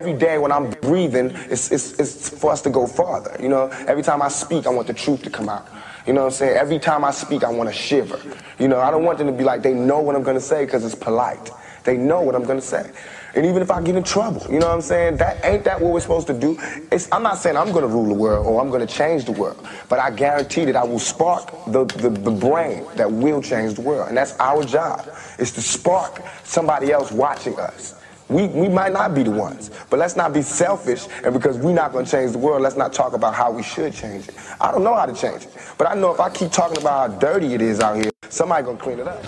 Every day when I'm breathing, it's, it's, it's for us to go farther. You know, every time I speak, I want the truth to come out. You know what I'm saying? Every time I speak, I want to shiver. You know, I don't want them to be like, they know what I'm going to say because it's polite. They know what I'm going to say. And even if I get in trouble, you know what I'm saying? That ain't that what we're supposed to do? It's, I'm not saying I'm going to rule the world or I'm going to change the world, but I guarantee that I will spark the, the, the brain that will change the world. And that's our job, is to spark somebody else watching us. We, we might not be the ones, but let's not be selfish. And because we're not going to change the world, let's not talk about how we should change it. I don't know how to change it, but I know if I keep talking about how dirty it is out here, somebody going to clean it up.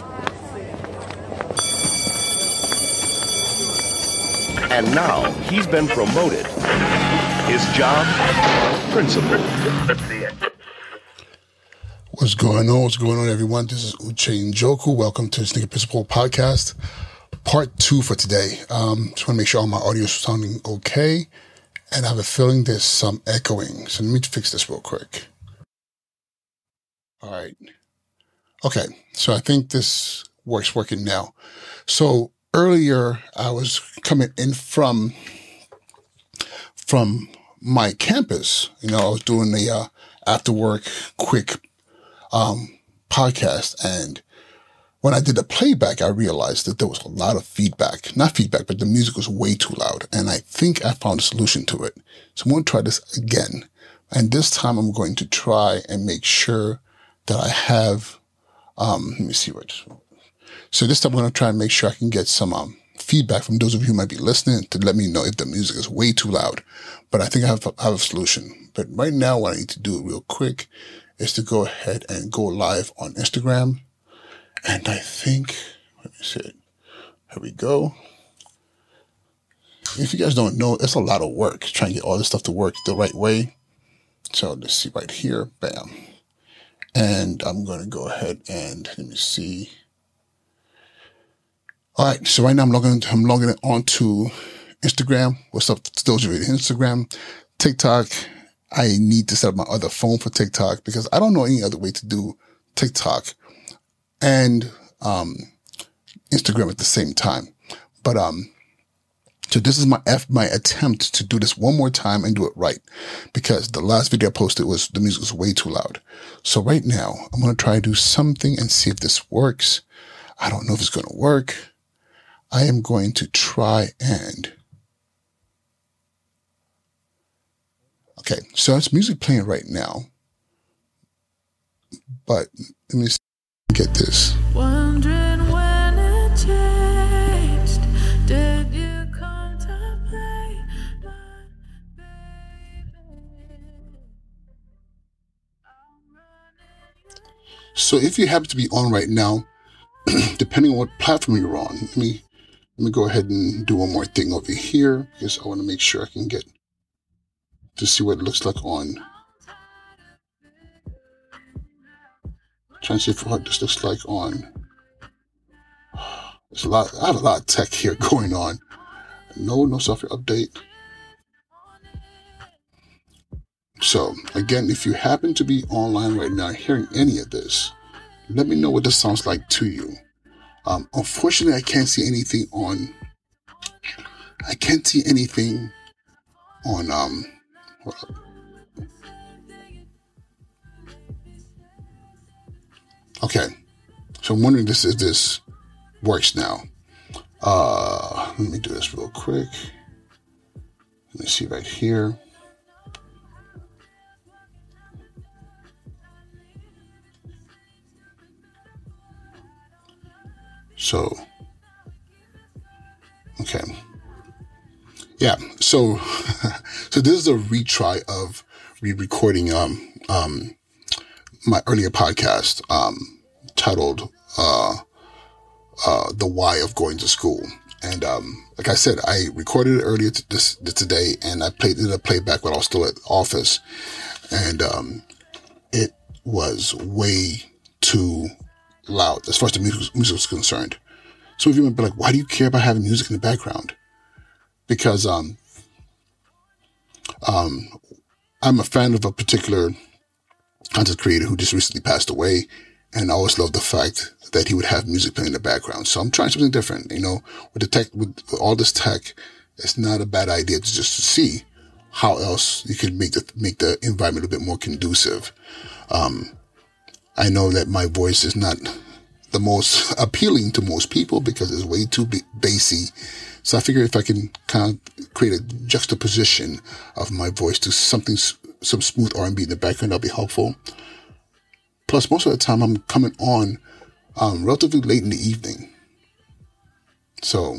And now he's been promoted. His job, principal. What's going on? What's going on, everyone? This is Uche Njoku. Welcome to Sneaker Principal Podcast, part two for today. Um, just want to make sure all my audio is sounding okay. And I have a feeling there's some echoing. So let me fix this real quick. All right. Okay. So I think this works working now. So earlier I was coming in from, from my campus. You know, I was doing the, uh, after work quick, um, podcast. And when I did the playback, I realized that there was a lot of feedback, not feedback, but the music was way too loud. And I think I found a solution to it. So I'm going to try this again. And this time I'm going to try and make sure that I have, um, let me see what, so this time I'm going to try and make sure I can get some, um, feedback from those of you who might be listening to let me know if the music is way too loud. But I think I have, I have a solution. But right now, what I need to do real quick is to go ahead and go live on Instagram. And I think, let me see. Here we go. If you guys don't know, it's a lot of work trying to get all this stuff to work the right way. So let's see right here. Bam. And I'm going to go ahead and let me see. All right. So right now I'm logging, I'm logging on to Instagram. What's up you Instagram, TikTok. I need to set up my other phone for TikTok because I don't know any other way to do TikTok and, um, Instagram at the same time. But, um, so this is my F, my attempt to do this one more time and do it right because the last video I posted was the music was way too loud. So right now I'm going to try to do something and see if this works. I don't know if it's going to work. I am going to try and Okay, so it's music playing right now. But let me get this. Wondering when it changed. Did you contemplate So if you happen to be on right now, depending on what platform you're on, let me let me go ahead and do one more thing over here because I want to make sure I can get to see what it looks like on. Trying to see what this looks like on. There's a lot. I have a lot of tech here going on. No, no software update. So again, if you happen to be online right now hearing any of this, let me know what this sounds like to you. Um, unfortunately, I can't see anything on. I can't see anything on um, Okay. So I'm wondering this if this works now. Uh, let me do this real quick. Let me see right here. So, okay. Yeah. So, so this is a retry of re-recording, um, um, my earlier podcast, um, titled, uh, uh, the why of going to school. And, um, like I said, I recorded it earlier t- this, this, today and I played it a playback while I was still at office. And, um, it was way too loud as far as the music, music was concerned. Some of you might be like, why do you care about having music in the background? because um, um, I'm a fan of a particular content creator who just recently passed away, and I always loved the fact that he would have music playing in the background. So I'm trying something different, you know, with the tech, with, all this tech, it's not a bad idea to just to see how else you can make the make the environment a bit more conducive. Um, I know that my voice is not the most appealing to most people because it's way too bassy. So I figure if I can kind of create a juxtaposition of my voice to something, some smooth R&B in the background, that'll be helpful. Plus, most of the time I'm coming on um, relatively late in the evening. So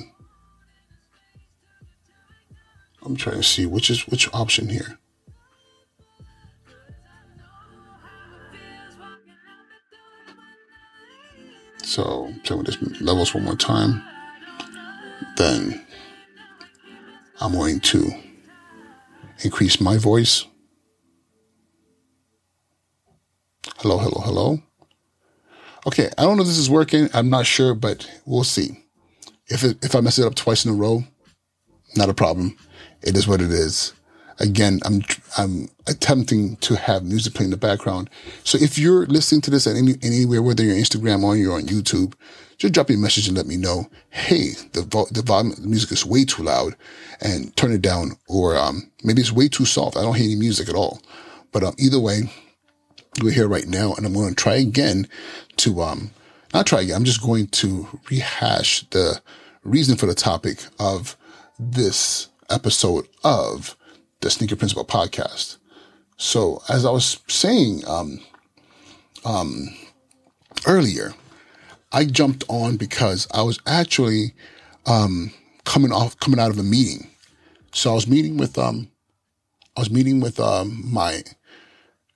I'm trying to see which is which option here. So, so this levels one more time. Then I'm going to increase my voice. Hello, hello, hello. Okay, I don't know if this is working. I'm not sure, but we'll see. If it, if I mess it up twice in a row, not a problem. It is what it is. Again, I'm I'm attempting to have music playing in the background. So if you're listening to this at any anywhere, whether you're on Instagram or you're on YouTube, just drop me a message and let me know. Hey, the vo- the volume, the music is way too loud, and turn it down. Or um, maybe it's way too soft. I don't hear any music at all. But um, either way, we're here right now, and I'm going to try again to um, not try again. I'm just going to rehash the reason for the topic of this episode of the Sneaker Principal podcast. So, as I was saying um, um, earlier, I jumped on because I was actually um, coming off coming out of a meeting. So I was meeting with um, I was meeting with um, my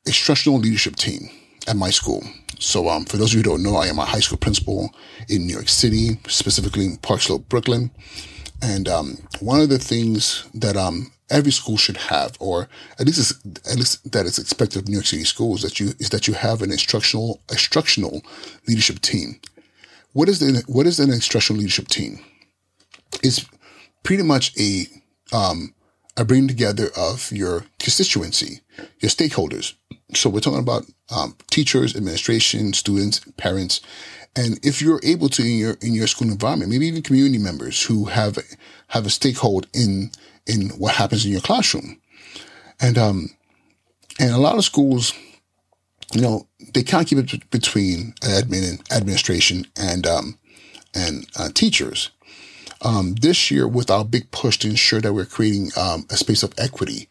instructional leadership team at my school. So, um, for those of you who don't know, I am a high school principal in New York City, specifically in Park Slope, Brooklyn. And um, one of the things that um, every school should have, or at least at least that is expected of New York City schools, that you is that you have an instructional instructional leadership team. What is the what is an instructional leadership team? It's pretty much a um, a bringing together of your constituency, your stakeholders. So we're talking about um, teachers, administration, students, parents, and if you're able to in your in your school environment, maybe even community members who have have a stakehold in in what happens in your classroom, and um, and a lot of schools, you know, they can't keep it between admin and administration and um, and uh, teachers. Um, this year, with our big push to ensure that we're creating um, a space of equity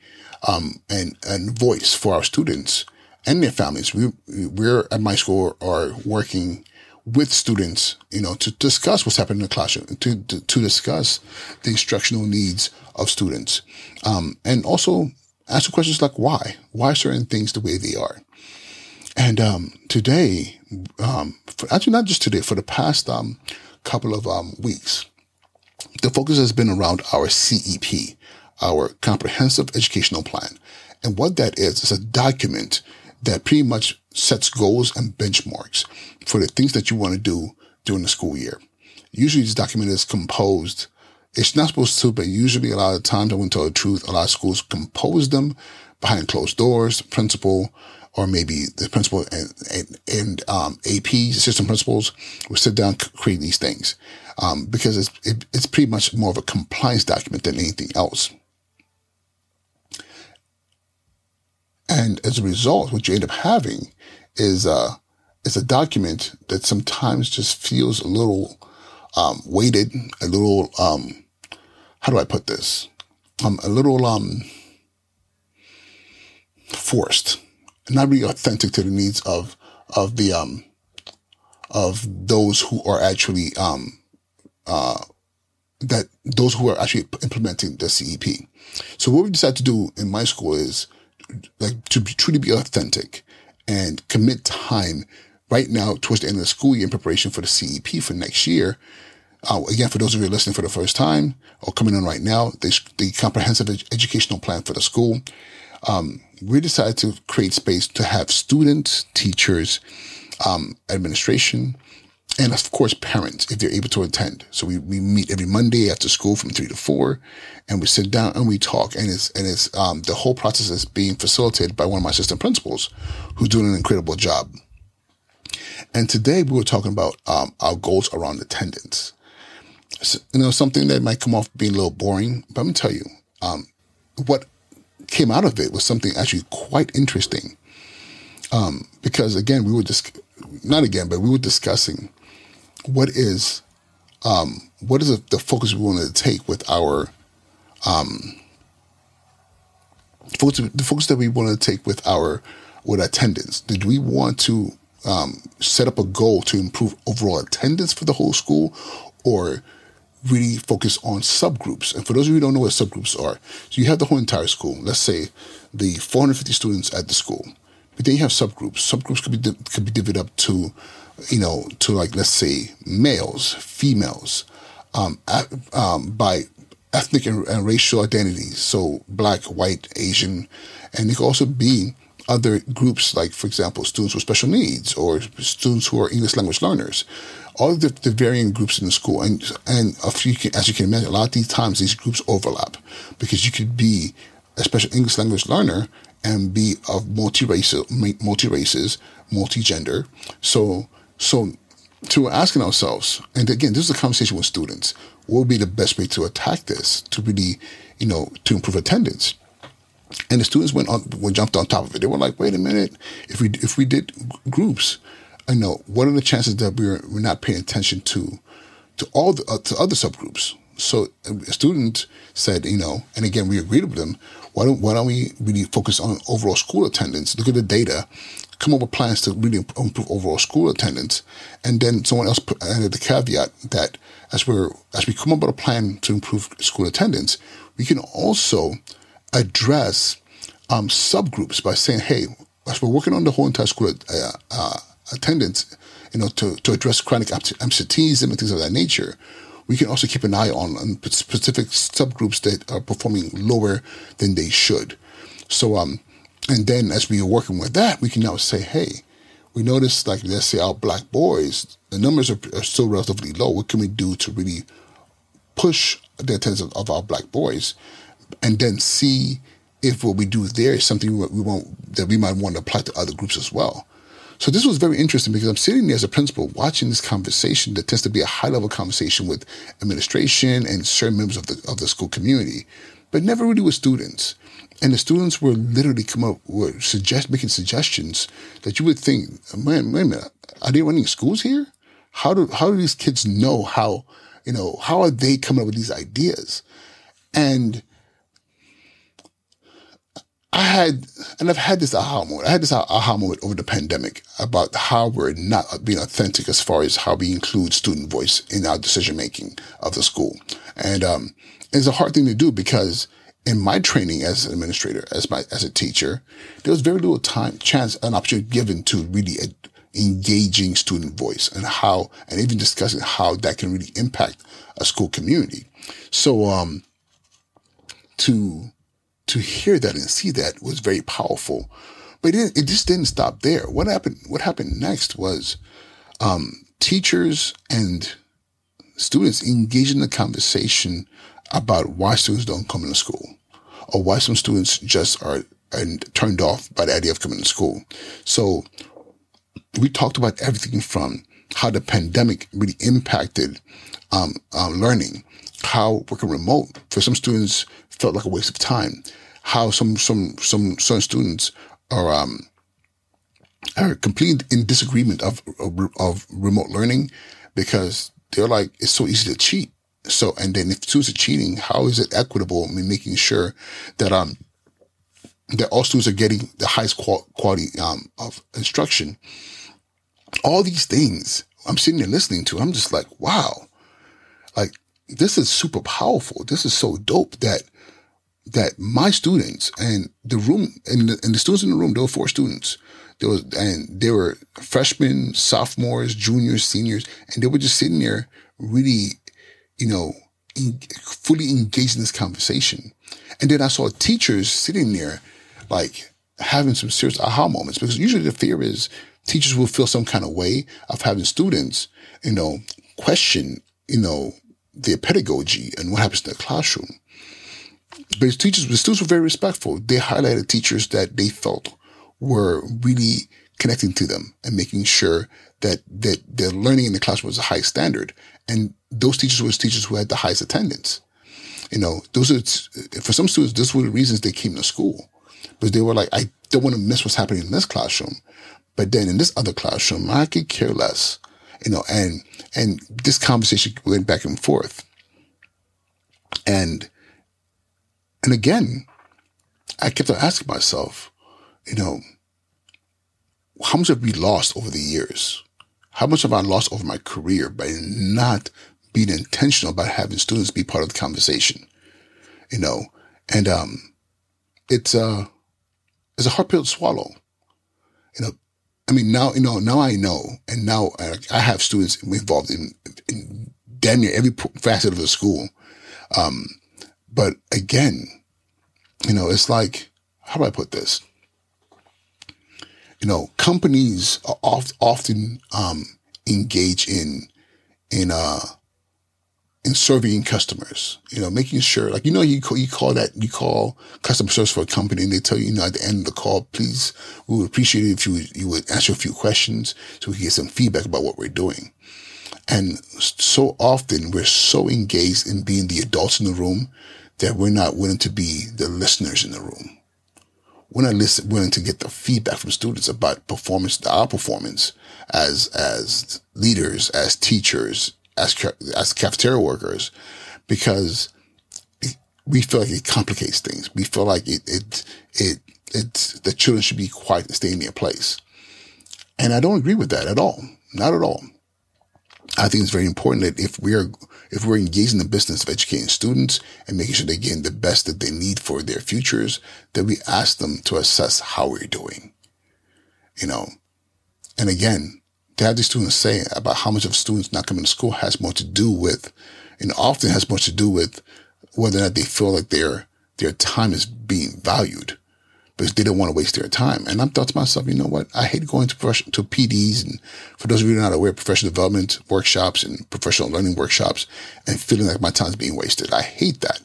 um, and and voice for our students and their families, we we're at my school are working with students, you know, to discuss what's happening in the classroom, to, to, to discuss the instructional needs of students. Um, and also ask questions like why? Why certain things the way they are? And um, today, um, for, actually not just today, for the past um, couple of um, weeks, the focus has been around our CEP, our Comprehensive Educational Plan. And what that is, is a document that pretty much sets goals and benchmarks for the things that you want to do during the school year. Usually this document is composed. It's not supposed to, but usually a lot of times, I want to tell the truth, a lot of schools compose them behind closed doors, principal, or maybe the principal and, and, and um, AP system principals will sit down, create these things. Um, because it's, it, it's pretty much more of a compliance document than anything else. And as a result, what you end up having is uh, is a document that sometimes just feels a little um, weighted, a little um, how do I put this? Um, a little um, forced, not really authentic to the needs of of the um, of those who are actually um, uh, that those who are actually implementing the CEP. So what we decided to do in my school is like to be, truly be authentic and commit time right now towards the end of the school year in preparation for the CEP for next year. Uh, again, for those of you listening for the first time or coming in right now, the, comprehensive ed- educational plan for the school, um, we decided to create space to have students, teachers, um, administration, and of course parents if they're able to attend. So we, we meet every Monday after school from three to four, and we sit down and we talk. And it's and it's um, the whole process is being facilitated by one of my assistant principals, who's doing an incredible job. And today we were talking about um, our goals around attendance. you know, something that might come off being a little boring, but I'm gonna tell you, um, what came out of it was something actually quite interesting. Um, because again, we were just not again, but we were discussing what is um, what is the, focus we wanted to take with our um, focus, the focus that we wanted to take with our with attendance. Did we want to um, set up a goal to improve overall attendance for the whole school, or really focus on subgroups? And for those of you who don't know what subgroups are, so you have the whole entire school. Let's say the 450 students at the school, but then you have subgroups. Subgroups could be could be divided up to, you know, to like let's say males, females, um, um, by ethnic and, and racial identities. So black, white, Asian, and it could also be other groups, like, for example, students with special needs or students who are English language learners. All the, the varying groups in the school. And, and as you can imagine, a lot of these times these groups overlap because you could be a special English language learner and be of multi-racial, multi-races, multi-gender. So, so to asking ourselves, and again, this is a conversation with students. What would be the best way to attack this to really, you know, to improve attendance? And the students went on, went jumped on top of it. They were like, "Wait a minute! If we if we did groups, I know what are the chances that we're we're not paying attention to to all the uh, to other subgroups." So a student said, you know, and again we agreed with them. Why don't why don't we really focus on overall school attendance? Look at the data, come up with plans to really improve overall school attendance, and then someone else put, added the caveat that as we're as we come up with a plan to improve school attendance, we can also address um, subgroups by saying, hey, as we're working on the whole entire school uh, uh, attendance, you know, to, to address chronic absenteeism and things of that nature, we can also keep an eye on, on specific subgroups that are performing lower than they should. So, um, and then as we are working with that, we can now say, hey, we notice, like, let's say our black boys, the numbers are, are still relatively low. What can we do to really push the attendance of, of our black boys? And then see if what we do there is something we want that we might want to apply to other groups as well. So this was very interesting because I'm sitting there as a principal watching this conversation that tends to be a high level conversation with administration and certain members of the of the school community, but never really with students. And the students were literally come up with suggest making suggestions that you would think, man, wait a minute, are they running schools here? How do how do these kids know how you know how are they coming up with these ideas? And I had, and I've had this aha moment. I had this aha moment over the pandemic about how we're not being authentic as far as how we include student voice in our decision making of the school. And um, it's a hard thing to do because in my training as an administrator, as my as a teacher, there was very little time, chance, and opportunity given to really engaging student voice and how, and even discussing how that can really impact a school community. So, um, to to hear that and see that was very powerful. But it, it just didn't stop there. What happened? What happened next was um, teachers and students engaged in the conversation about why students don't come into school, or why some students just are, are turned off by the idea of coming to school. So we talked about everything from how the pandemic really impacted um, uh, learning, how working remote for some students felt like a waste of time, how some some some some students are um are completely in disagreement of, of, of remote learning because they're like it's so easy to cheat. So and then if students are cheating, how is it equitable in making sure that um that all students are getting the highest quality um, of instruction? All these things I'm sitting there listening to. I'm just like, wow, like this is super powerful. This is so dope that that my students and the room and the, and the students in the room, there were four students. There was, and they were freshmen, sophomores, juniors, seniors, and they were just sitting there really, you know, in, fully engaged in this conversation. And then I saw teachers sitting there like having some serious aha moments because usually the fear is teachers will feel some kind of way of having students, you know, question, you know, their pedagogy and what happens in the classroom. But teachers, the students were very respectful. They highlighted teachers that they felt were really connecting to them and making sure that, that their learning in the classroom was a high standard. And those teachers were teachers who had the highest attendance. You know, those are, for some students, those were the reasons they came to school because they were like, I don't want to miss what's happening in this classroom. But then in this other classroom, I could care less, you know, and, and this conversation went back and forth. And, and again, I kept on asking myself, you know, how much have we lost over the years? How much have I lost over my career by not being intentional about having students be part of the conversation? You know, and um, it's uh, it's a hard pill to swallow. You know, I mean now you know now I know, and now I, I have students involved in, in damn near every facet of the school. Um, but again, you know, it's like how do I put this? you know, companies are oft, often um, engage in in uh in serving customers. You know, making sure, like you know, you call, you call that you call customer service for a company, and they tell you, you know, at the end of the call, please, we would appreciate it if you you would answer a few questions so we can get some feedback about what we're doing. And so often we're so engaged in being the adults in the room that we're not willing to be the listeners in the room we're not listen, willing to get the feedback from students about performance, our performance as, as leaders, as teachers, as, as cafeteria workers, because we feel like it complicates things. We feel like it, it, it, it's, the children should be quiet and stay in their place. And I don't agree with that at all. Not at all. I think it's very important that if we're if we're engaged in the business of educating students and making sure they're getting the best that they need for their futures, that we ask them to assess how we're doing. You know, and again, to have these students say about how much of students not coming to school has more to do with, and often has much to do with whether or not they feel like their their time is being valued because they don't want to waste their time. And I'm thought to myself, you know what? I hate going to to PDs and for those of you who are not aware, professional development workshops and professional learning workshops and feeling like my time's being wasted. I hate that.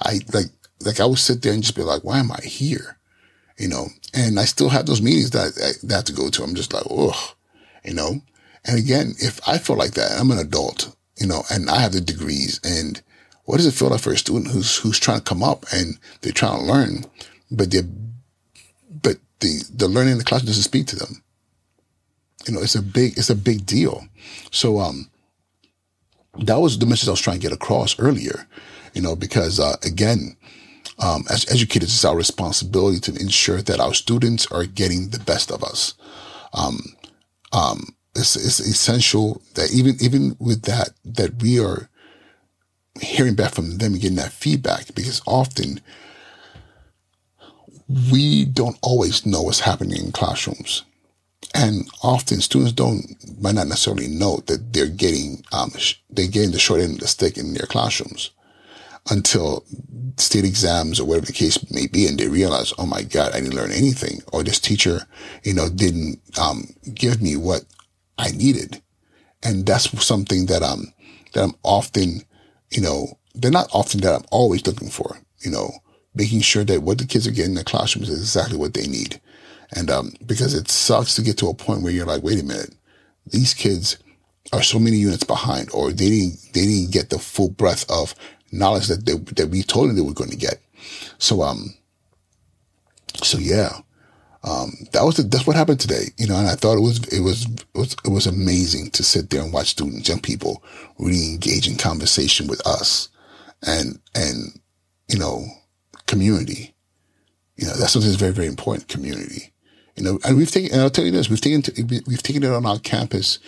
I like, like I would sit there and just be like, why am I here? You know, and I still have those meetings that I, that I have to go to. I'm just like, ugh, you know, and again, if I feel like that, I'm an adult, you know, and I have the degrees and what does it feel like for a student who's, who's trying to come up and they're trying to learn, but they're the, the learning in the classroom doesn't speak to them. You know, it's a big, it's a big deal. So, um, that was the message I was trying to get across earlier, you know, because, uh, again, um, as educators, it's our responsibility to ensure that our students are getting the best of us. Um, um, it's, it's essential that even, even with that, that we are hearing back from them and getting that feedback because often we don't always know what's happening in classrooms. And often students don't, might not necessarily know that they're getting, um, they're getting the short end of the stick in their classrooms until state exams or whatever the case may be. And they realize, oh my God, I didn't learn anything. Or this teacher, you know, didn't, um, give me what I needed. And that's something that I'm, that I'm often, you know, they're not often that I'm always looking for, you know, making sure that what the kids are getting in the classrooms is exactly what they need. And um, because it sucks to get to a point where you're like, wait a minute, these kids are so many units behind, or they didn't they didn't get the full breadth of knowledge that they, that we told them they were going to get. So um, so yeah, um, that was the, that's what happened today, you know. And I thought it was it was it was it was amazing to sit there and watch students, young people, really engage in conversation with us, and and you know community. You know, that's something that's very, very important. Community. You know, and we've taken, and I'll tell you this, we've taken, to, we've taken it on our campus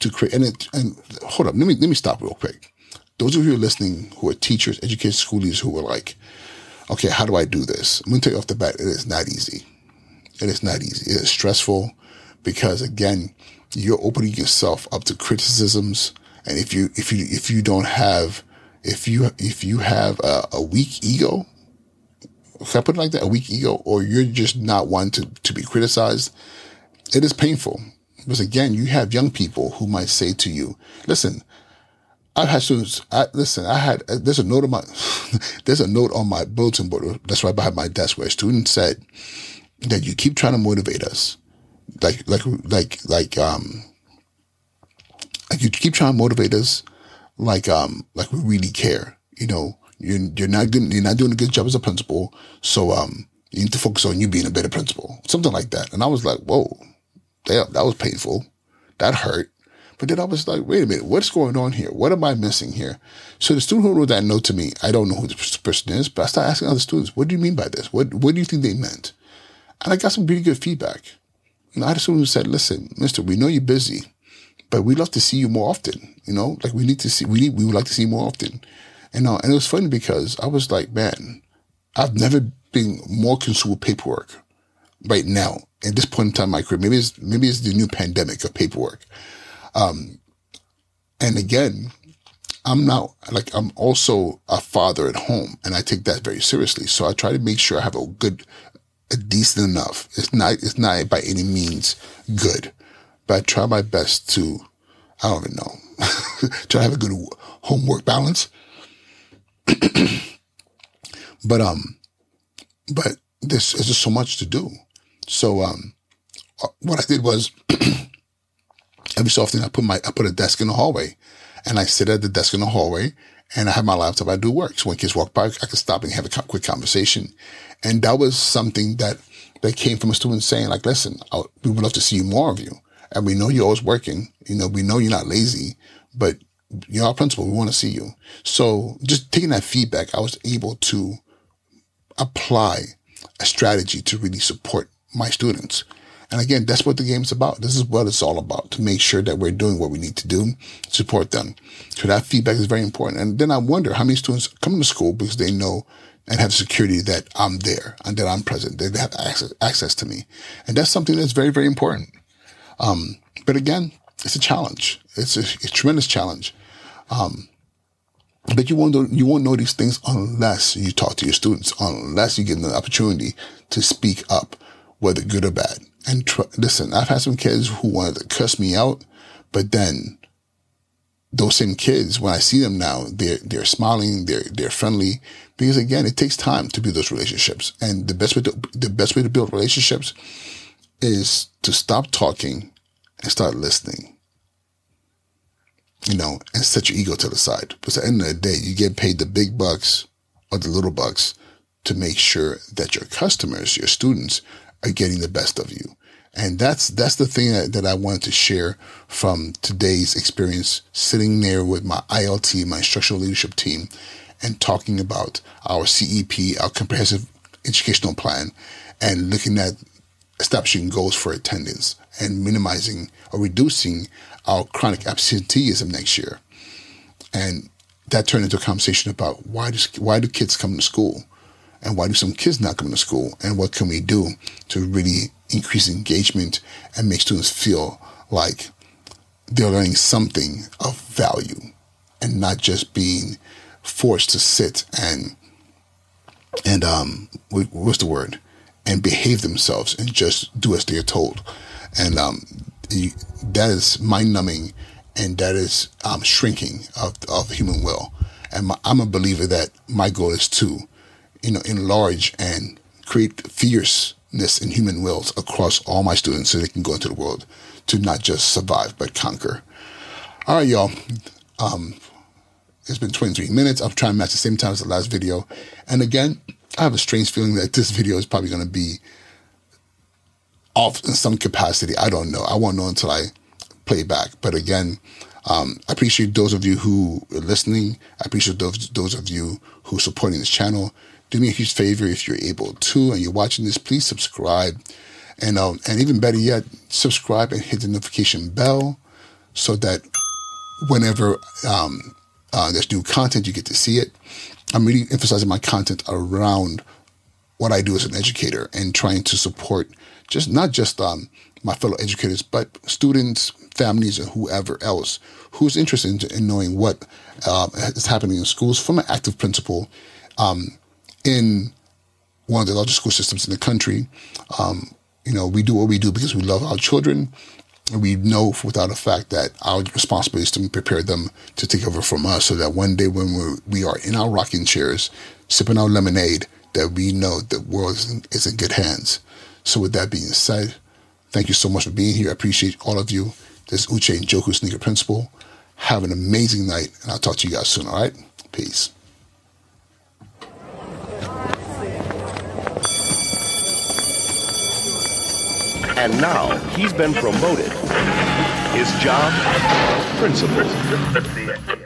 to create, and it, and hold up, let me, let me stop real quick. Those of you listening who are teachers, educators, school leaders who are like, okay, how do I do this? I'm going to tell you off the bat, it is not easy. It is not easy. It is stressful because again, you're opening yourself up to criticisms. And if you, if you, if you don't have, if you, if you have a, a weak ego, if I put it like that, a weak ego, or you're just not one to, to be criticized, it is painful. Because again, you have young people who might say to you, listen, I've had students, I, listen, I had, there's a note on my, there's a note on my bulletin board that's right behind my desk where a student said that you keep trying to motivate us. like like like like um like you keep trying to motivate us like um like we really care. You know, you're you're not good you're not doing a good job as a principal. So um you need to focus on you being a better principal. Something like that. And I was like, whoa, that, that was painful. That hurt. But then I was like, wait a minute, what's going on here? What am I missing here? So the student who wrote that note to me, I don't know who this person is, but I started asking other students, what do you mean by this? What what do you think they meant? And I got some really good feedback. You know, I had a student who said, listen, mister, we know you're busy, but we'd love to see you more often. You know, like we need to see, we need, we would like to see you more often. And, uh, and it was funny because I was like, man, I've never been more consumed with paperwork right now at this point in time in my career. Maybe it's, maybe it's the new pandemic of paperwork. Um, and again, I'm not like I'm also a father at home and I take that very seriously. So I try to make sure I have a good a decent enough. It's not it's not by any means good, but I try my best to I don't even know try to have a good homework balance. but um, but this is just so much to do. So um, uh, what I did was every so often I put my I put a desk in the hallway, and I sit at the desk in the hallway and I have my laptop. I do work. So when kids walk by, I can stop and have a quick conversation. And that was something that, that came from a student saying like, listen, I, we would love to see more of you. And we know you're always working. You know, we know you're not lazy, but you're our principal. We want to see you. So just taking that feedback, I was able to apply a strategy to really support my students. And again, that's what the game's about. This is what it's all about to make sure that we're doing what we need to do, support them. So that feedback is very important. And then I wonder how many students come to school because they know and have security that I'm there and that I'm present, that they have access, access to me. And that's something that's very, very important. Um, but again, it's a challenge. It's a, a tremendous challenge. Um, but you won't know, you won't know these things unless you talk to your students, unless you give them the opportunity to speak up, whether good or bad. And tr- listen, I've had some kids who wanted to cuss me out, but then those same kids, when I see them now, they're they're smiling, they're they're friendly, because again, it takes time to build those relationships, and the best way to the best way to build relationships is to stop talking and start listening. You know, and set your ego to the side. Because at the end of the day, you get paid the big bucks or the little bucks to make sure that your customers, your students, are getting the best of you. And that's that's the thing that, that I wanted to share from today's experience sitting there with my ILT, my instructional leadership team, and talking about our CEP, our comprehensive educational plan, and looking at establishing goals for attendance and minimizing or reducing our chronic absenteeism next year. And that turned into a conversation about why do why do kids come to school? and why do some kids not come to school and what can we do to really increase engagement and make students feel like they're learning something of value and not just being forced to sit and and um what's the word and behave themselves and just do as they're told and um that is mind numbing and that is um, shrinking of, of human will and my, I'm a believer that my goal is to you know, enlarge and create fierceness in human wills across all my students so they can go into the world to not just survive, but conquer. All right, y'all. Um, it's been 23 minutes. I'm trying to match the same time as the last video. And again, I have a strange feeling that this video is probably going to be off in some capacity. I don't know. I won't know until I play back. But again, um, I appreciate those of you who are listening. I appreciate those, those of you who are supporting this channel do me a huge favor if you're able to and you're watching this, please subscribe. And, um, and even better yet, subscribe and hit the notification bell so that whenever um, uh, there's new content, you get to see it. I'm really emphasizing my content around what I do as an educator and trying to support just not just um, my fellow educators, but students, families, and whoever else who's interested in, in knowing what uh, is happening in schools from an active principal um, in one of the largest school systems in the country. Um, you know, we do what we do because we love our children. And we know without a fact that our responsibility is to prepare them to take over from us so that one day when we're, we are in our rocking chairs, sipping our lemonade, that we know the world is in, is in good hands. So with that being said, Thank you so much for being here. I appreciate all of you. This is Uche Njoku Sneaker Principal. Have an amazing night, and I'll talk to you guys soon, all right? Peace. And now he's been promoted. His job, principal.